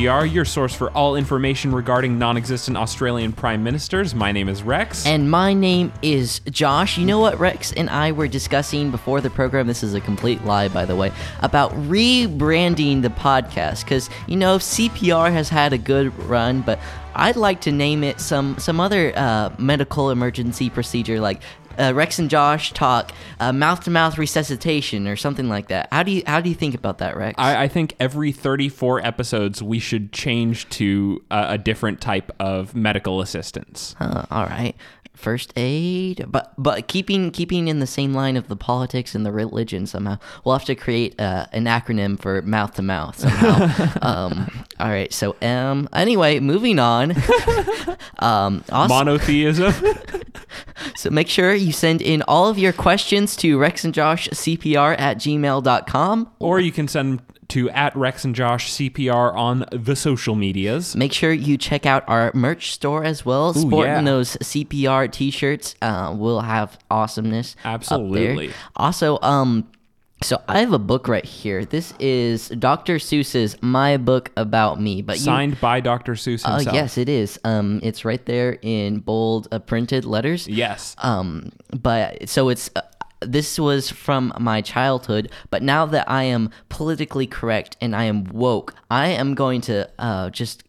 CPR, your source for all information regarding non existent Australian Prime Ministers. My name is Rex. And my name is Josh. You know what Rex and I were discussing before the program? This is a complete lie, by the way, about rebranding the podcast. Because, you know, CPR has had a good run, but I'd like to name it some, some other uh, medical emergency procedure like uh, Rex and Josh talk mouth to mouth resuscitation or something like that. How do you how do you think about that, Rex? I, I think every 34 episodes we should change to a, a different type of medical assistance. Uh, all right. First aid, but but keeping keeping in the same line of the politics and the religion somehow. We'll have to create uh, an acronym for mouth to mouth somehow. um, all right, so M. Anyway, moving on. um, also, Monotheism. so make sure you send in all of your questions to Rex and Josh CPR at gmail.com. or you can send to at Rex and Josh CPR on the social medias. Make sure you check out our merch store as well. Sporting yeah. those CPR t-shirts, uh, we'll have awesomeness. Absolutely. Also, um, so I have a book right here. This is Dr. Seuss's My Book About Me. But you, Signed by Dr. Seuss uh, yes, it is. Um, it's right there in bold uh, printed letters. Yes. Um, but so it's uh, this was from my childhood, but now that I am politically correct and I am woke, I am going to uh, just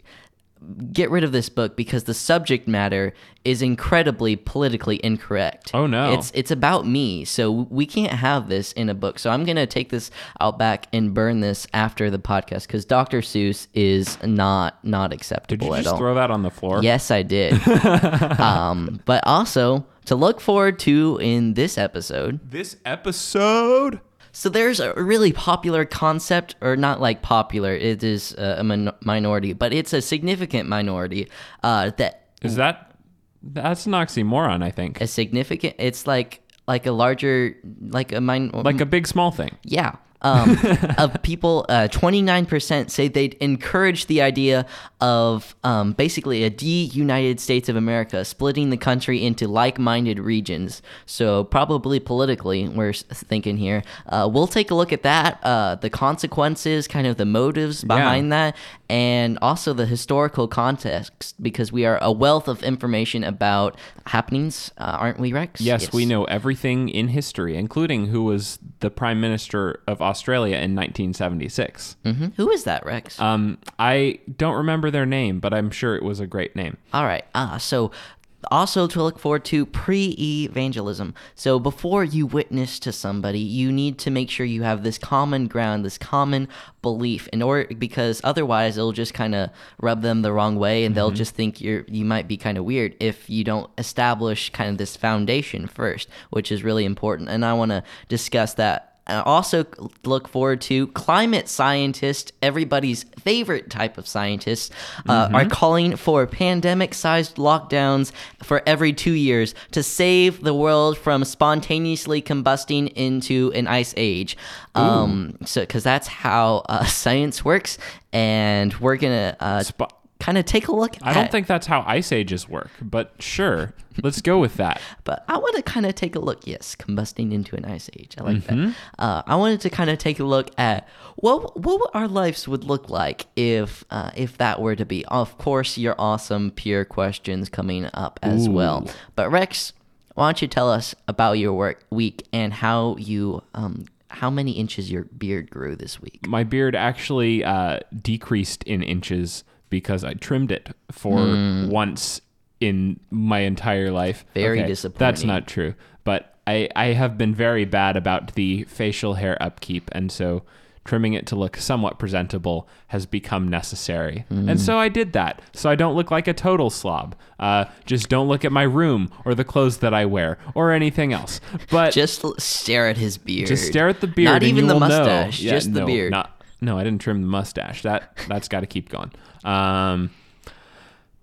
get rid of this book because the subject matter is incredibly politically incorrect. Oh, no. It's it's about me, so we can't have this in a book. So I'm gonna take this out back and burn this after the podcast because Dr. Seuss is not not acceptable Did you just throw that on the floor? Yes, I did. um, but also to look forward to in this episode. This episode. So there's a really popular concept, or not like popular, it is a min- minority, but it's a significant minority uh, that Is that that's an oxymoron, I think. a significant. It's like like a larger like a min- Like a big small thing. Yeah. Um, of people, uh, 29% say they'd encourage the idea of um, basically a de-United States of America, splitting the country into like-minded regions. So probably politically, we're thinking here. Uh, we'll take a look at that, uh, the consequences, kind of the motives behind that, and also the historical context, because we are a wealth of information about happenings, uh, aren't we, Rex? Yes, we know everything in history, including who was the prime minister of Australia in 1976. hmm Who is that, Rex? Um, I don't remember their name, but I'm sure it was a great name. All right. Ah, so also to look forward to pre-evangelism. So before you witness to somebody, you need to make sure you have this common ground, this common belief in order because otherwise it'll just kind of rub them the wrong way and they'll mm-hmm. just think you're you might be kind of weird if you don't establish kind of this foundation first, which is really important. And I want to discuss that also look forward to climate scientists, everybody's favorite type of scientists, uh, are calling for pandemic sized lockdowns for every two years to save the world from spontaneously combusting into an ice age. Um, so, because that's how uh, science works, and we're gonna uh, Spo- kind of take a look I don't think that's how ice ages work, but sure, let's go with that. But I want to kind of take a look. Yes, combusting into an ice age. I like that. Uh, I wanted to kind of take a look at what what our lives would look like if uh, if that were to be. Of course, your awesome pure questions coming up as well. But Rex, why don't you tell us about your work week and how you um how many inches your beard grew this week? My beard actually uh, decreased in inches because I trimmed it for once in my entire life. Very That's disappointing. That's not true. But I, I have been very bad about the facial hair upkeep, and so trimming it to look somewhat presentable has become necessary. And so I did that. So I don't look like a total slob. Uh, just don't look at my room or the clothes that I wear or anything else. But Just stare at his beard. just stare at the beard. Not even the mustache, Yeah, just the no, beard. Not, no, I didn't trim the mustache. That that's got to keep going. Um,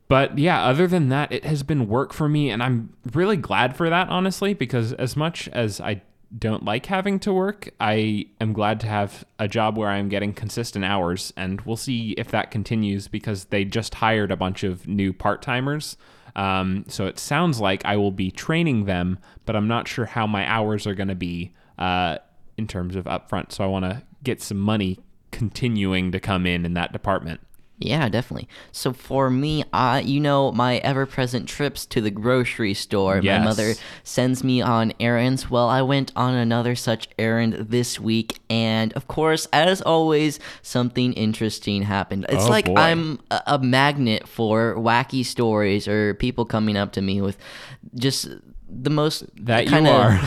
but yeah, other than that, it has been work for me, and I'm really glad for that, honestly, because as much as I don't like having to work, I am glad to have a job where I'm getting consistent hours, and we'll see if that continues because they just hired a bunch of new part timers. Um, so it sounds like I will be training them, but I'm not sure how my hours are going to be uh, in terms of upfront. So I want to get some money continuing to come in in that department. Yeah, definitely. So for me, uh, you know, my ever-present trips to the grocery store. Yes. My mother sends me on errands. Well, I went on another such errand this week, and of course, as always, something interesting happened. It's Oh, like boy. I'm a, a magnet for wacky stories or people coming up to me with just the most That you kind are.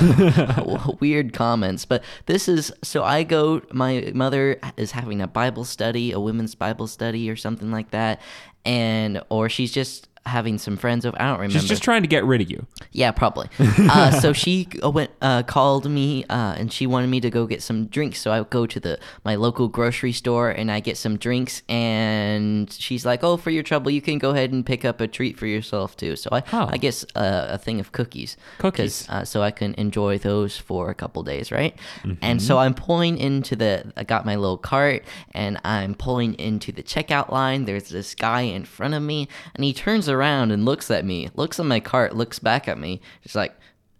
of weird comments. But this is so I go. My mother is having a Bible study, a women's Bible study, or something like that, and or she's just having some friends over. I don't remember. She's just trying to get rid of you. Yeah, probably. uh, so she uh, went, uh, called me, uh, and she wanted me to go get some drinks. So I go to the my local grocery store and I get some drinks. And she's like, "Oh, for your trouble, you can go ahead and pick up a treat for yourself too." So I, Oh. I guess uh, a thing of cookies, Cookies. uh, so I can enjoy those for a couple days, right? Mm-hmm. And so I'm pulling into the. I got my little cart, and I'm pulling into the checkout line. There's this guy in front of me, and he turns around and looks at me, looks at my cart, looks back at me. He's like,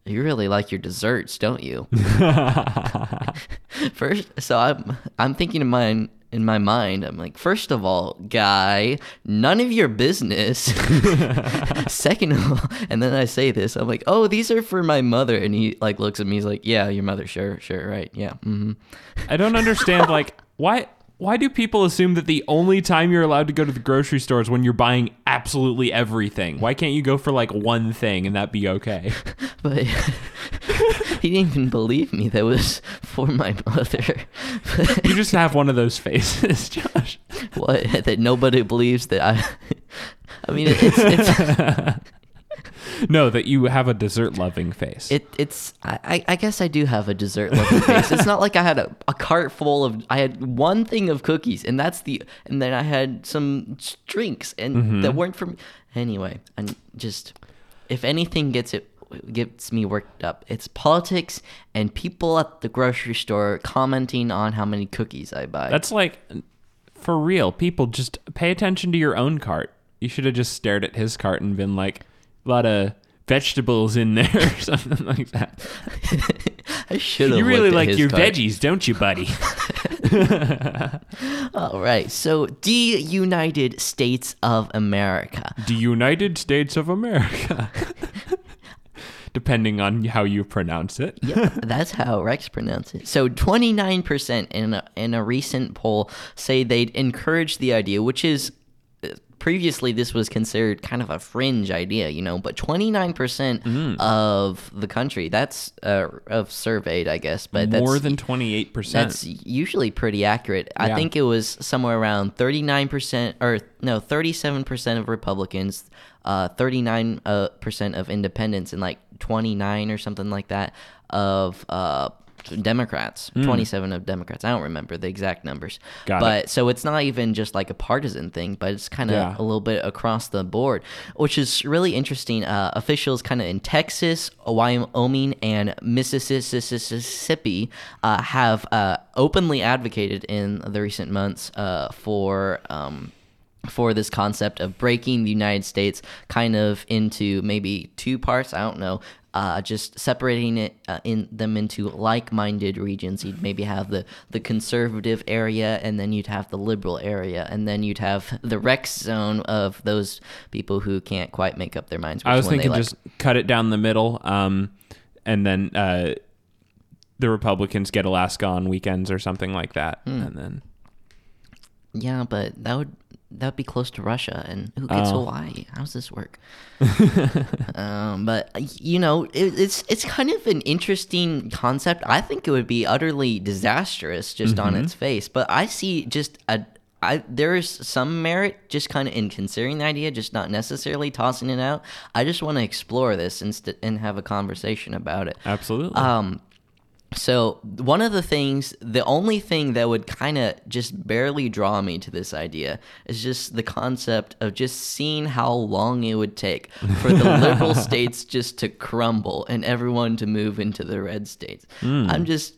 "You really like your desserts, don't you?" First, so I'm I'm thinking in my in my mind, I'm like, first of all, guy, none of your business. Second of all, and then I say this, I'm like, oh, these are for my mother, and he like looks at me, he's like, yeah, your mother, sure, sure, right, yeah, mm-hmm. I don't understand. Like, why? Why do people assume that the only time you're allowed to go to the grocery store is when you're buying absolutely everything? Why can't you go for like one thing and that be okay? But he didn't even believe me. That was for my mother. You just have one of those faces, Josh. what? That nobody believes that I. I mean, it's it's. No, that you have a dessert loving face. It, it's I, I- guess I do have a dessert loving face. It's not like I had a, a cart full of I had one thing of cookies and that's the and then I had some drinks and mm-hmm. that weren't from anyway. And just if anything gets it gets me worked up, it's politics and people at the grocery store commenting on how many cookies I buy. That's like, for real, people just pay attention to your own cart. You should have just stared at his cart and been like, lot of uh, vegetables in there or something like that. I should have. You really like your cart. veggies, don't you, buddy? All right, so the United States of America. the United States of America. Depending on how you pronounce it. Yep, that's how Rex pronounced it. So 29% in a, in a recent poll say they'd encourage the idea, which is previously this was considered kind of a fringe idea, you know, but 29% of the country, that's uh, of surveyed, I guess, but that's More than 28%. that's usually pretty accurate. I think it was somewhere around 39% or no, 37% of Republicans, uh 39% uh, of independents and like 29 or something like that of uh Democrats, 27 of Democrats. I don't remember the exact numbers. Got it. but so it's not even just like a partisan thing, but it's kind of Yeah. a little bit across the board, which is really interesting. Uh, officials kind of in Texas, Wyoming, and Mississippi uh, have uh, openly advocated in the recent months uh, for. Um, for this concept of breaking the United States kind of into maybe two parts. I don't know. Uh, just separating it uh, in them into like-minded regions. You'd maybe have the the conservative area, and then you'd have the liberal area, and then you'd have the Rex zone of those people who can't quite make up their minds. I was thinking like. just cut it down the middle, um, and then uh, the Republicans get Alaska on weekends or something like that, Hmm. and then yeah, but that would that would be close to Russia, and who gets Oh. Hawaii? How's this work? um, but you know, it, it's it's kind of an interesting concept. I think it would be utterly disastrous just on Mm-hmm. its face, but I see just a. I, there is some merit just kind of in considering the idea, just not necessarily tossing it out. I just want to explore this and, st- and have a conversation about it. absolutely. Um, so one of the things, the only thing that would kind of just barely draw me to this idea is just the concept of just seeing how long it would take for the liberal states just to crumble and everyone to move into the red states. Hmm. I'm just,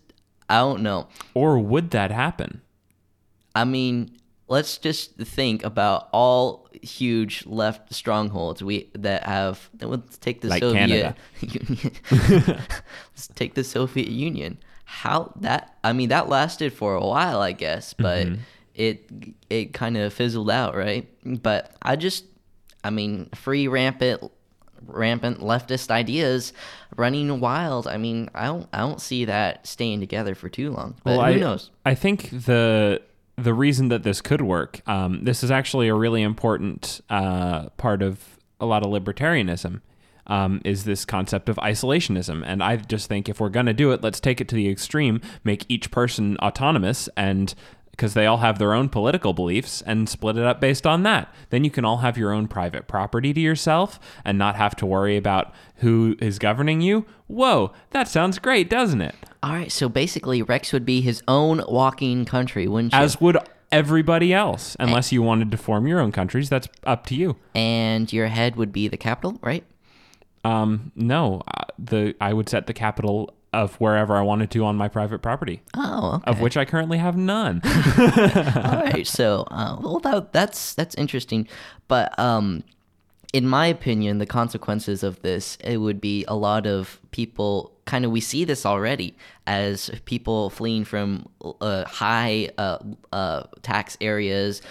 I don't know. or would that happen? I mean, let's just think about all huge left strongholds we that have. Let's take the Like Soviet let's take the Soviet Union. How that? I mean, that lasted for a while, I guess, but. Mm-hmm. it it kind of fizzled out, right? But I just, I mean, free rampant rampant leftist ideas running wild. I mean, I don't I don't see that staying together for too long. But Well, who I, knows? I think the the reason that this could work, um, this is actually a really important uh, part of a lot of libertarianism, um, is this concept of isolationism. And I just think if we're going to do it, let's take it to the extreme, make each person autonomous and because they all have their own political beliefs and split it up based on that. Then you can all have your own private property to yourself and not have to worry about who is governing you. Whoa, that sounds great, doesn't it? All right, so basically Rex would be his own walking country, wouldn't you? as would everybody else unless you wanted to form your own countries that's up to you and your head would be the capital, right? um no uh, the i would set the capital of wherever i wanted to on my private property Oh, okay. of which i currently have none All right, so uh, well, that, that's that's interesting, but um, in my opinion, the consequences of this it would be a lot of people. Kind of, we see this already as people fleeing from uh, high uh, uh, tax areas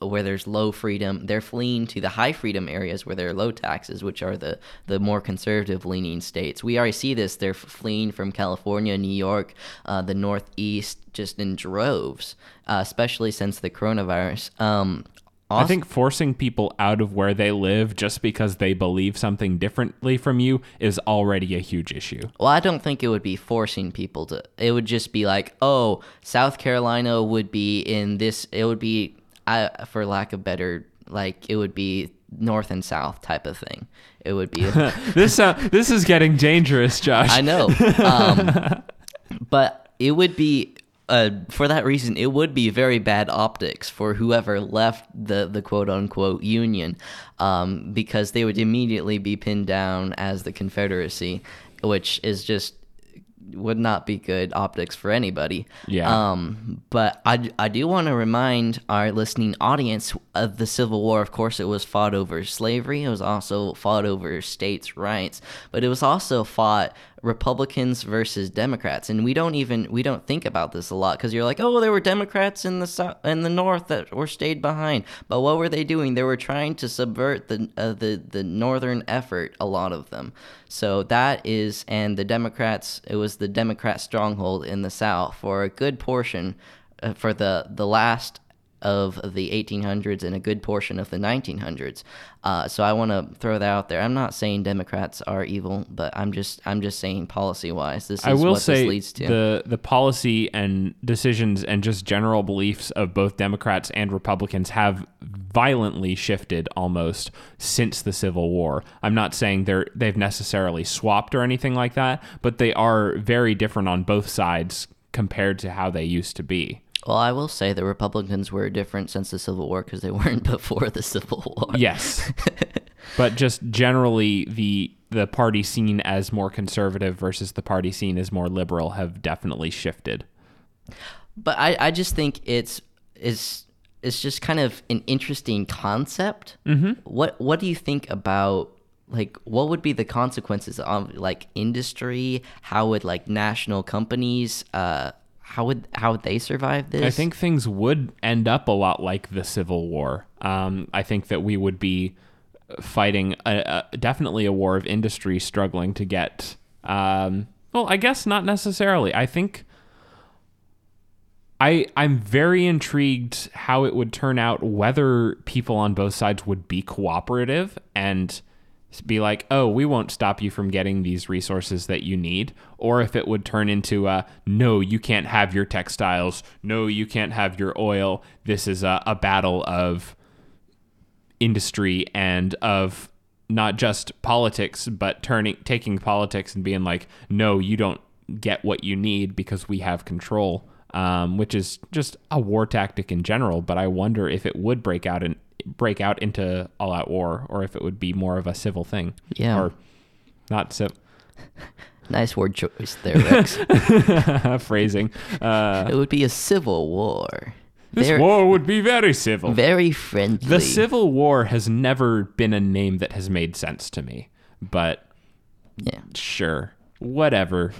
where there's low freedom. They're fleeing to the high freedom areas where there are low taxes, which are the the more conservative leaning states. We already see this. They're fleeing from California, New York, uh, the Northeast, just in droves, uh, especially since the coronavirus. Um, i think forcing people out of where they live just because they believe something differently from you is already a huge issue Well, I don't think it would be forcing people to. It would just be like, oh, South Carolina would be in this. It would be, I, for lack of better, like it would be north and south type of thing. It would be. this uh, this is getting dangerous josh I know, um, but it would be. Uh, for that reason, it would be very bad optics for whoever left the, the quote unquote union, um, because they would immediately be pinned down as the Confederacy, which is just would not be good optics for anybody. Yeah. Um, but I, I do want to remind our listening audience of the Civil War. Of course, it was fought over slavery. It was also fought over states' rights, but it was also fought Republicans versus Democrats. And we don't even we don't think about this a lot because you're like, oh, there were Democrats in the south in the North that were stayed behind. But what were they doing? They were trying to subvert the uh, the the Northern effort. A lot of them. So that is, and the Democrats. It was the Democrat stronghold in the South for a good portion, uh, for the the last of the 1800s and a good portion of the 1900s. Uh, so I want to throw that out there. I'm not saying Democrats are evil, but I'm just I'm just saying policy wise, this is I will what say this leads to. the the policy and decisions and just general beliefs of both Democrats and Republicans have violently shifted almost since the Civil War. I'm not saying they're they've necessarily swapped or anything like that, but they are very different on both sides compared to how they used to be. Well, I will say the Republicans were different since the Civil War because they weren't before the Civil War. Yes. but just generally the the party seen as more conservative versus the party seen as more liberal have definitely shifted. But I, I just think it's is it's just kind of an interesting concept. Mm-hmm. What what do you think about like what would be the consequences of like industry? How would like national companies uh how would how would they survive this? I think things would end up a lot like the Civil War. Um, I think that we would be fighting a, a, definitely a war of industry struggling to get. Um, well, I guess not necessarily. I think I I'm very intrigued how it would turn out whether people on both sides would be cooperative and be like, "Oh, we won't stop you from getting these resources that you need," or if it would turn into a, "No, you can't have your textiles. No, you can't have your oil. This is a, a battle of industry and of not just politics, but turning taking politics and being like, no, you don't get what you need because we have control, um, which is just a war tactic in general. But I wonder if it would break out and break out into all out war, or if it would be more of a civil thing. Yeah. or not civ nice word choice there, Rex. phrasing. Uh, it would be a civil war. this war would be very civil. Very friendly. The Civil War has never been a name that has made sense to me, but yeah. sure, whatever.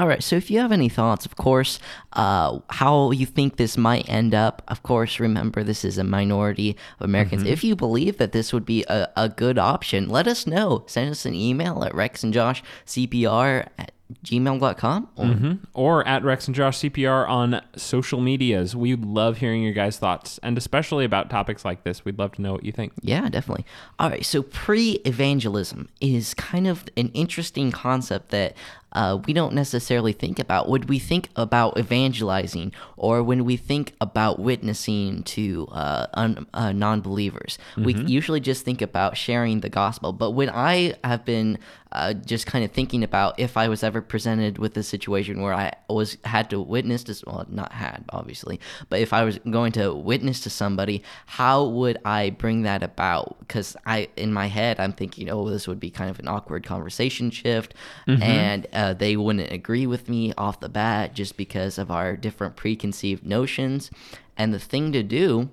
All right. So if you have any thoughts, of course, uh, how you think this might end up, of course, remember this is a minority of Americans. If you believe that this would be a, a good option, let us know. Send us an email at Rex and Josh CPR at gmail.com. Or, hmm Or at Rex and Josh CPR on social medias. We love hearing your guys' thoughts, and especially about topics like this. We'd love to know what you think. Yeah, definitely. All right, so pre evangelism is kind of an interesting concept that uh, we don't necessarily think about. When we think about evangelizing or when we think about witnessing to uh, un- uh, non believers, we usually just think about sharing the gospel. But when I have been uh, just kind of thinking about if I was ever presented with a situation where I was had to witness to well not had obviously but if I was going to witness to somebody how would I bring that about? Because I in my head I'm thinking oh this would be kind of an awkward conversation shift. And uh, they wouldn't agree with me off the bat just because of our different preconceived notions and the thing to do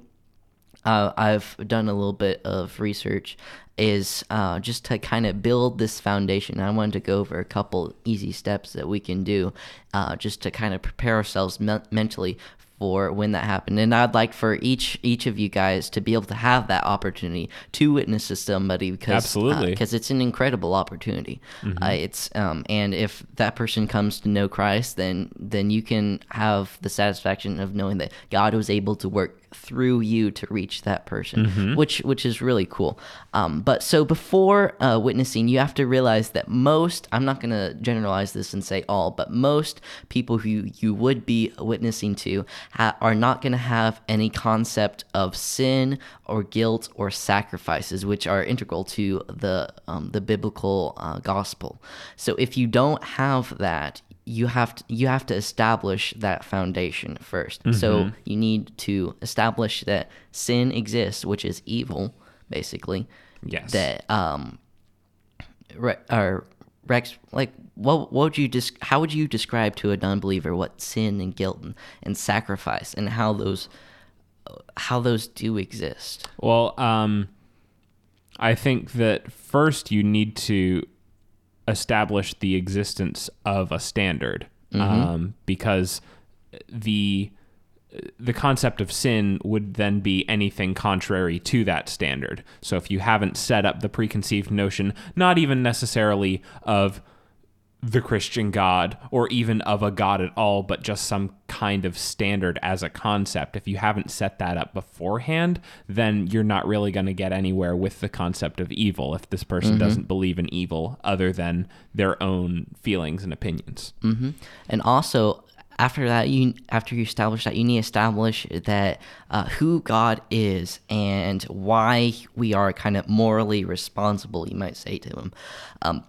uh, I've done a little bit of research is uh, just to kind of build this foundation. I wanted to go over a couple easy steps that we can do uh, just to kind of prepare ourselves me- mentally for when that happened. And I'd like for each each of you guys to be able to have that opportunity to witness to somebody because Absolutely. because it's an incredible opportunity. Uh, it's um, and if that person comes to know Christ, then then you can have the satisfaction of knowing that God was able to work through you to reach that person, which which is really cool. Um, but so before uh, witnessing, you have to realize that most I'm not going to generalize this and say all, but most people who you would be witnessing to ha- are not going to have any concept of sin or guilt or sacrifices, which are integral to the um, the biblical uh, gospel. So if you don't have that, you have to you have to establish that foundation 1st So you need to establish that sin exists, which is evil, basically. Yes. That um, Re- or Rex, like what what would you just how would you describe to a non-believer what sin and guilt and, and sacrifice and how those how those do exist? Well, um, I think that first you need to establish the existence of a standard, um, because the the concept of sin would then be anything contrary to that standard. So if you haven't set up the preconceived notion, not even necessarily of the Christian God or even of a God at all, but just some kind of standard as a concept. If you haven't set that up beforehand, then you're not really going to get anywhere with the concept of evil if this person doesn't believe in evil other than their own feelings and opinions. hmm And also, after that, you after you establish that, you need to establish that uh, who God is and why we are kind of morally responsible. You might say to him. Um,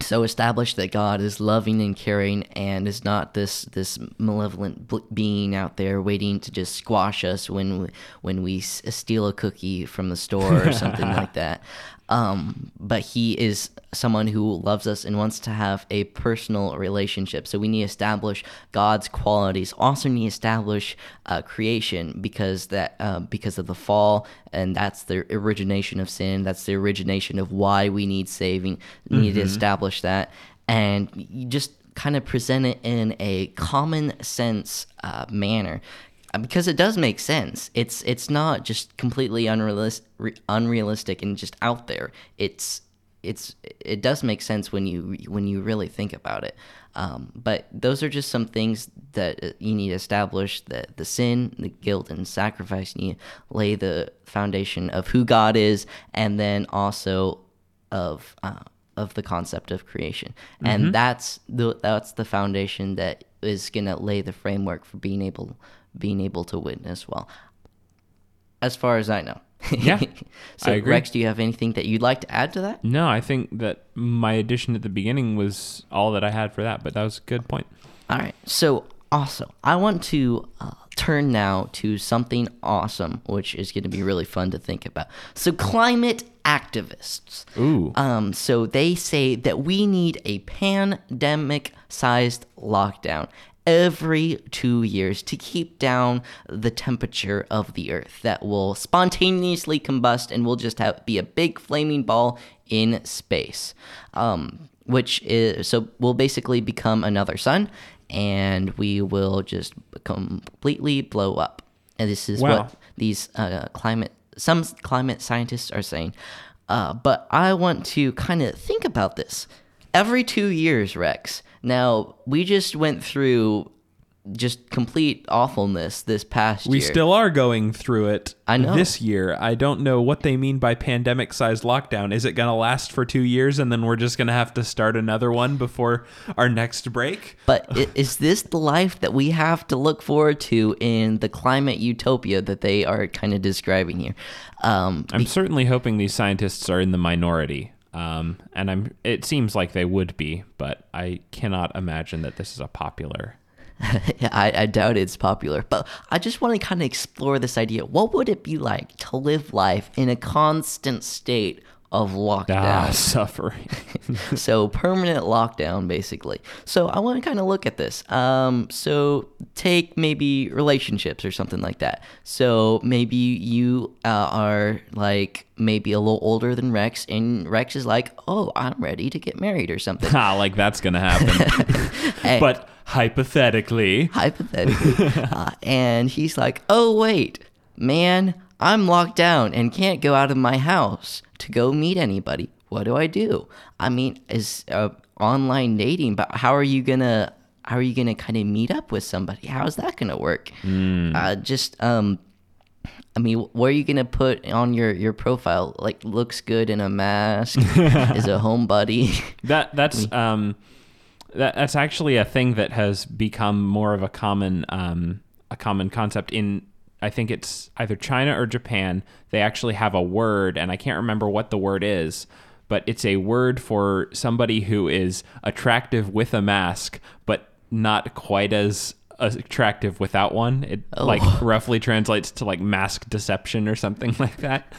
so establish that God is loving and caring and is not this this malevolent being out there waiting to just squash us when when we steal a cookie from the store or something like that. Um, but he is someone who loves us and wants to have a personal relationship. So we need to establish God's qualities. Also need to establish uh, creation because that uh, because of the fall, and that's the origination of sin. That's the origination of why we need saving. We need to establish that, and you just kind of present it in a common sense uh, manner because it does make sense. It's it's not just completely unrealistic, unrealistic and just out there. It's it's it does make sense when you when you really think about it. Um, but those are just some things that uh, you need to establish: that the sin, the guilt, and sacrifice. You need to lay the foundation of who God is, and then also of uh, of the concept of creation, and that's the that's the foundation that is gonna lay the framework for being able being able to witness well. As far as I know. Yeah, so I agree. Rex, do you have anything that you'd like to add to that? No, I think that my addition at the beginning was all that I had for that, but that was a good point. All right. So also, I want to uh, turn now to something awesome, which is going to be really fun to think about. So climate activists. Ooh. Um, so they say that we need a pandemic-sized lockdown every two years to keep down the temperature of the earth that will spontaneously combust and will just have be a big flaming ball in space um, which is so we'll basically become another sun, and we will just completely blow up. And this is Wow. what these uh, climate some climate scientists are saying. Uh, but I want to kind of think about this every two years, Rex. Now we just went through just complete awfulness this past We year. We still are going through it I know. this year. I don't know what they mean by pandemic sized lockdown. Is it going to last for two years and then we're just going to have to start another one before our next break? But is this the life that we have to look forward to in the climate utopia that they are kind of describing here? Um, I'm certainly hoping these scientists are in the minority. Um, and I'm. It seems like they would be, but I cannot imagine that this is a popular. I, I doubt it's popular, but I just want to kind of explore this idea. What would it be like to live life in a constant state of lockdown? Ah, suffering. so permanent lockdown basically. So i want to kind of look at this. Um so take maybe relationships or something like that. So maybe you uh, are like maybe a little older than rex and rex is like oh i'm ready to get married or something. Ah, like that's going to happen. But hypothetically, hypothetically. Uh, and he's like oh wait. Man i'm locked down and can't go out of my house to go meet anybody. What do i do? I mean is uh, online dating but how are you gonna how are you gonna kind of meet up with somebody? How's that gonna work? Uh, just um I mean, where are you gonna put on your your profile? Like, looks good in a mask, is a home buddy. That that's um, that that's actually a thing that has become more of a common um, a common concept in I think it's either China or Japan. They actually have a word, and I can't remember what the word is, but it's a word for somebody who is attractive with a mask, but not quite as attractive without one. It oh. like roughly translates to like mask deception or something like that.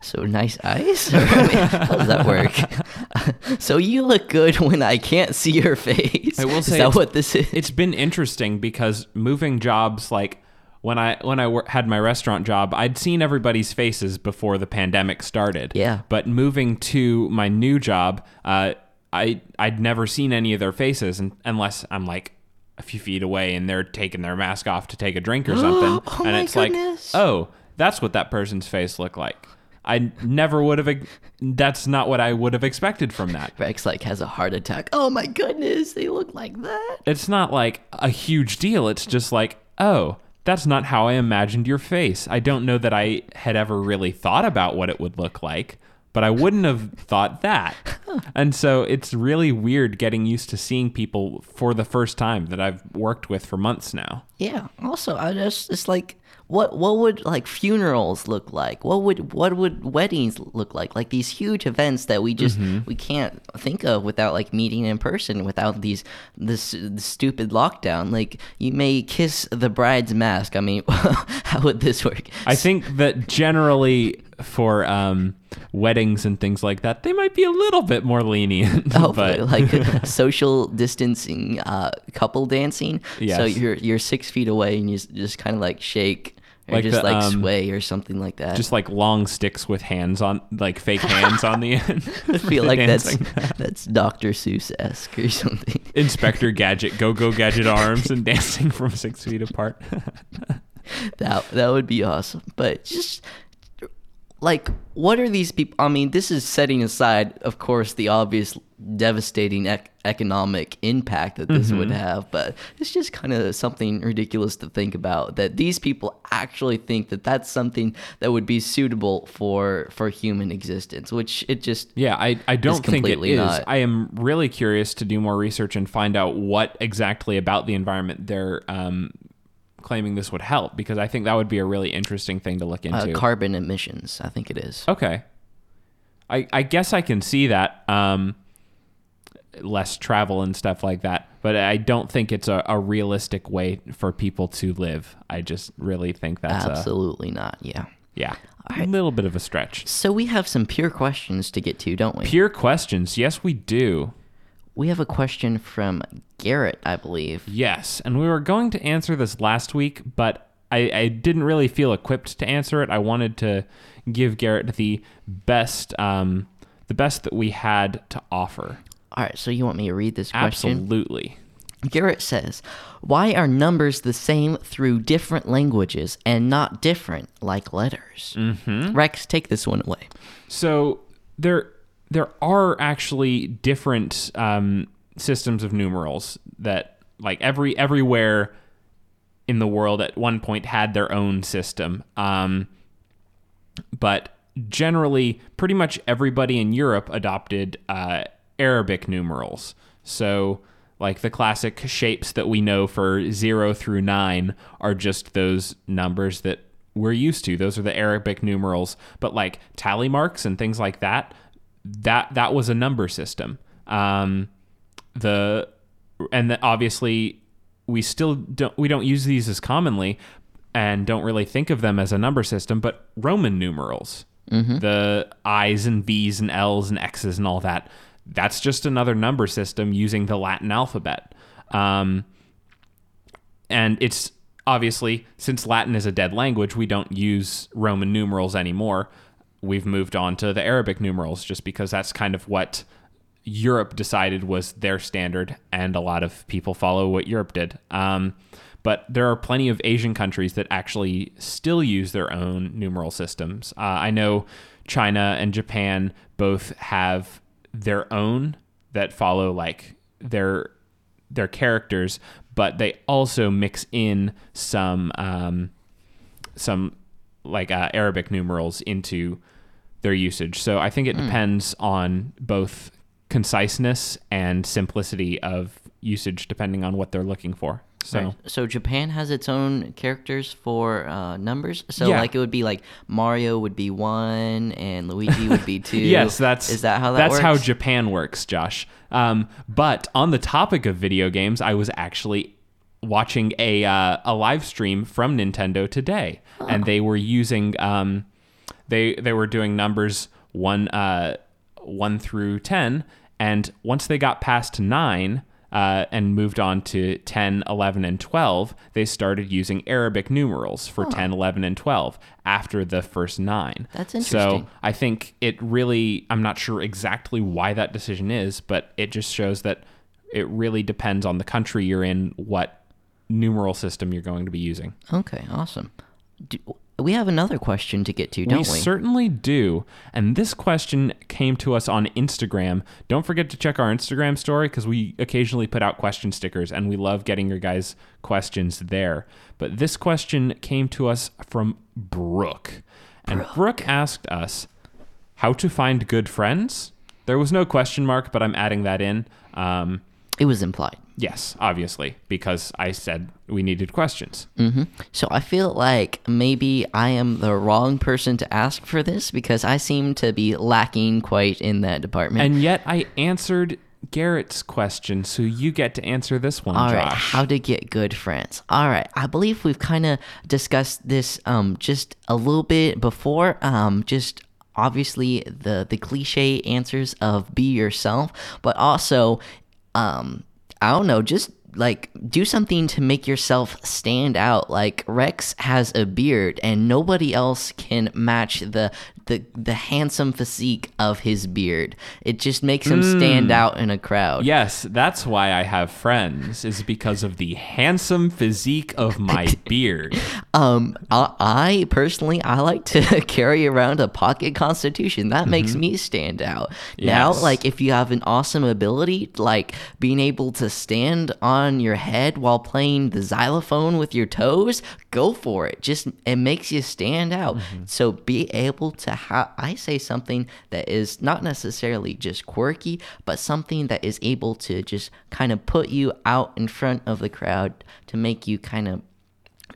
So nice eyes? Or, I mean, how does that work? so you look good when I can't see your face. I will is that what this is? it's been interesting because moving jobs like when I when I had my restaurant job, I'd seen everybody's faces before the pandemic started. Yeah. But moving to my new job, uh, I I'd never seen any of their faces, and, unless I'm like a few feet away and they're taking their mask off to take a drink or something, Oh and my it's goodness. like, oh, that's what that person's face looked like. I never would have. That's not what I would have expected from that. Rex like has a heart attack. Oh my goodness, they look like that. it's not like a huge deal. It's just like, oh, that's not how I imagined your face. I don't know that I had ever really thought about what it would look like, but I wouldn't have thought that. And so it's really weird getting used to seeing people for the first time that I've worked with for months now. Yeah. Also, I just it's like what what would like funerals look like? What would what would weddings look like? Like these huge events that we just Mm-hmm. we can't think of without like meeting in person without these this, this stupid lockdown. Like you may kiss the bride's mask. I mean, how would this work? I think that generally for um, weddings and things like that, they might be a little bit more lenient. Hopefully, but like social distancing, uh, couple dancing. So you're you're six feet away and you just kind of like shake or Like just the, like um, sway or something like that. just like long sticks with hands on, like fake hands on the end. I feel like that's Dancing. that's Dr. Seuss esque or something. Inspector Gadget, go go gadget arms, and dancing from six feet apart. That that would be awesome. But just like what are these people I mean, this is setting aside of course the obvious devastating ec- economic impact that this would have, but it's just kind of something ridiculous to think about that these people actually think that that's something that would be suitable for for human existence, which it just yeah, I, I don't think it is not. I am really curious to do more research and find out what exactly about the environment they're um, claiming this would help because I think that would be a really interesting thing to look uh, into. carbon emissions, I think it is. okay. I, I guess I can see that. Um, less travel and stuff like that. But I don't think it's a, a realistic way for people to live. I just really think that's a Absolutely not. Yeah. yeah, a little bit of a stretch. So we have some pure questions to get to, don't we? Pure questions. Yes, we do. We have a question from Garrett, I believe. Yes, and we were going to answer this last week, but I, I didn't really feel equipped to answer it. I wanted to give Garrett the best, um, the best that we had to offer. All right, so you want me to read this question? Absolutely. Garrett says, Why are numbers the same through different languages and not different like letters? Mm-hmm. Rex, take this one away. So there there are actually different um, systems of numerals that like every everywhere in the world at one point had their own system. Um, but generally, pretty much everybody in Europe adopted uh, Arabic numerals. So, like the classic shapes that we know for zero through nine are just those numbers that we're used to. Those are the Arabic numerals. But like tally marks and things like that, that that was a number system. Um, the and the, obviously we still don't we don't use these as commonly and don't really think of them as a number system, but Roman numerals, the I's and B's and L's and X's and all that, that's just another number system using the Latin alphabet. Um, and it's obviously since Latin is a dead language, we don't use Roman numerals anymore. We've moved on to the Arabic numerals just because that's kind of what Europe decided was their standard, and a lot of people follow what Europe did. Um, but there are plenty of Asian countries that actually still use their own numeral systems. Uh, I know China and Japan both have their own that follow like their their characters, but they also mix in some um, some like uh, Arabic numerals into their usage. So I think it depends on both conciseness and simplicity of usage, depending on what they're looking for. So Right. So Japan has its own characters for uh, numbers. So Yeah. like it would be like Mario would be one and Luigi would be two. yes, that's is that how that works? that's works? how Japan works, Josh. Um, but on the topic of video games, I was actually watching a uh, a live stream from Nintendo today, and they were using um, they they were doing numbers one uh, one through ten, and once they got past nine. Uh, and moved on to 10, 11, and 12, they started using Arabic numerals for 10, 11, and 12 after the first nine. That's interesting. So. I think it really, I'm not sure exactly why that decision is, but it just shows that it really depends on the country you're in, what numeral system you're going to be using. Okay, awesome. Do, we have another question to get to, don't we we? certainly do. And this question came to us on Instagram. Don't forget to check our Instagram story because we occasionally put out question stickers and we love getting your guys' questions there. But this question came to us from Brooke. And Brooke asked us how to find good friends. There was no question mark, but I'm adding that in. Um, it was implied. yes, obviously, because I said we needed questions. hmm So I feel like maybe I am the wrong person to ask for this because I seem to be lacking quite in that department. And yet I answered Garrett's question, so you get to answer this one, All Josh. right, how to get good friends. All right, I believe we've kind of discussed this um just a little bit before. Um, just obviously the the cliche answers of be yourself, but also, um, I don't know, just like do something to make yourself stand out. Like Rex has a beard, and nobody else can match the the the handsome physique of his beard. It just makes him stand out in a crowd. Yes, that's why I have friends, is because of the handsome physique of my beard. Um, I, I personally I like to carry around a pocket constitution. That makes me stand out. Now, like if you have an awesome ability, like being able to stand on your head while playing the xylophone with your toes, go for it. Just it makes you stand out. So be able to have I say something that is not necessarily just quirky, but something that is able to just kind of put you out in front of the crowd to make you kind of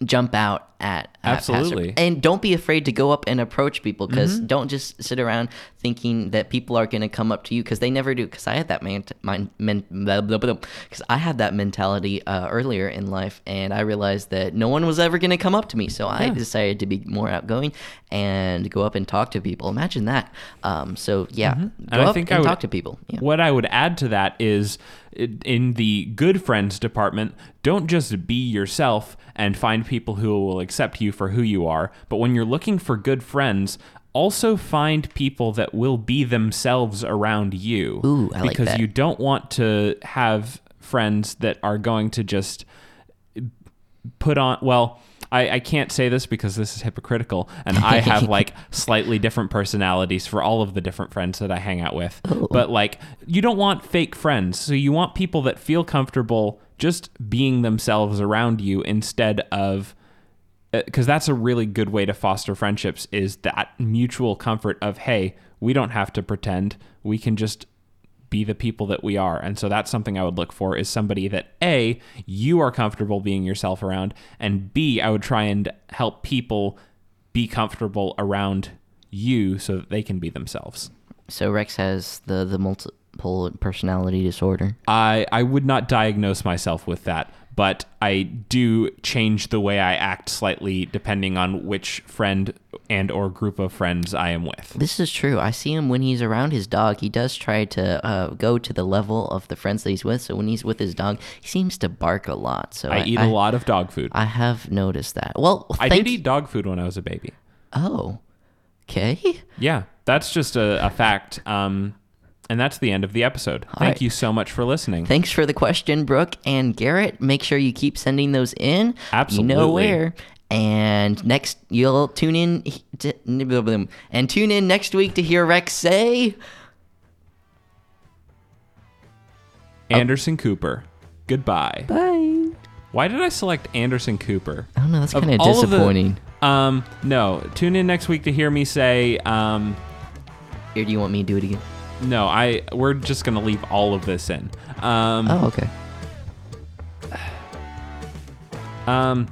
jump out at, Absolutely. and don't be afraid to go up and approach people because Mm-hmm. don't just sit around thinking that people are going to come up to you because they never do. Because i had that man because i had that mentality uh, earlier in life and i realized that no one was ever going to come up to me. So i decided to be more outgoing and go up and talk to people. Imagine that. Um, so yeah. Go Mm-hmm. I up and would- talk to people. Yeah. What I would add to that is in the good friends department, don't just be yourself and find people who will accept you for who you are. But when you're looking for good friends, also find people that will be themselves around you. Ooh, I like because that. you don't want to have friends that are going to just put on well I, I can't say this because this is hypocritical and i have like slightly different personalities for all of the different friends that i hang out with but like you don't want fake friends so you want people that feel comfortable just being themselves around you instead of Uh, because that's a really good way to foster friendships is that mutual comfort of hey we don't have to pretend. We can just be the people that we are. And so that's something i would look for is somebody that a you are comfortable being yourself around and b i would try and help people be comfortable around you so that they can be themselves. So Rex has the the multiple personality disorder. I I would not diagnose myself with that, but I do change the way I act slightly depending on which friend and or group of friends I am with. This is true. I see him when he's around his dog. He does try to uh, go to the level of the friends that he's with. So when he's with his dog, he seems to bark a lot. So I eat a lot of dog food. I have noticed that. Well, I did eat dog food when I was a baby. Oh, okay. Yeah, that's just a, a fact. Um, and that's the end of the episode. Thank right. you so much for listening. Thanks for the question, Brooke and Garrett. Make sure you keep sending those in. Absolutely. You know where. And next, you'll tune in to, and tune in next week to hear Rex say. Anderson Cooper. Goodbye. Bye. Why did I select Anderson Cooper? I don't know. That's kind of all of the- disappointing. Um, no. Tune in next week to hear me say, um, Here, do you want me to do it again? No, I we're just gonna leave all of this in. Um, Oh, okay. um,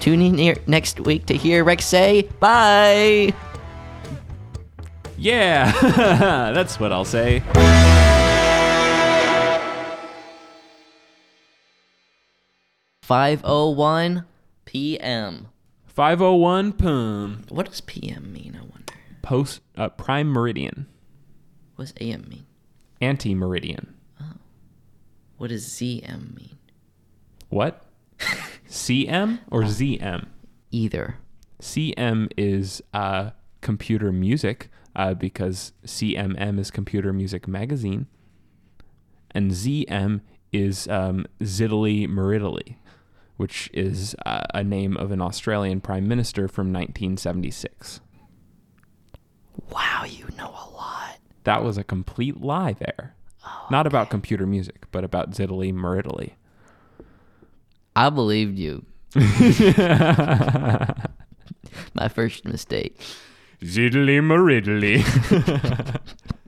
Tune in here next week to hear Rex say bye. yeah, that's what I'll say. Five oh one p.m. 501 p.m. What does p.m. mean? I wonder. Post uh, prime meridian, What does a.m. mean? anti meridian. Oh. What does z.m. mean? What? CM or ZM? Either. CM is uh, computer music uh, because CMM is Computer Music Magazine, and ZM is um, Ziddly Meridily, which is uh, a name of an Australian prime minister from 1976. Wow, you know a lot. That was a complete lie there. Oh, Not about computer music, but about Ziddly Meridily. I believed you. My first mistake. Ziddly Meridily.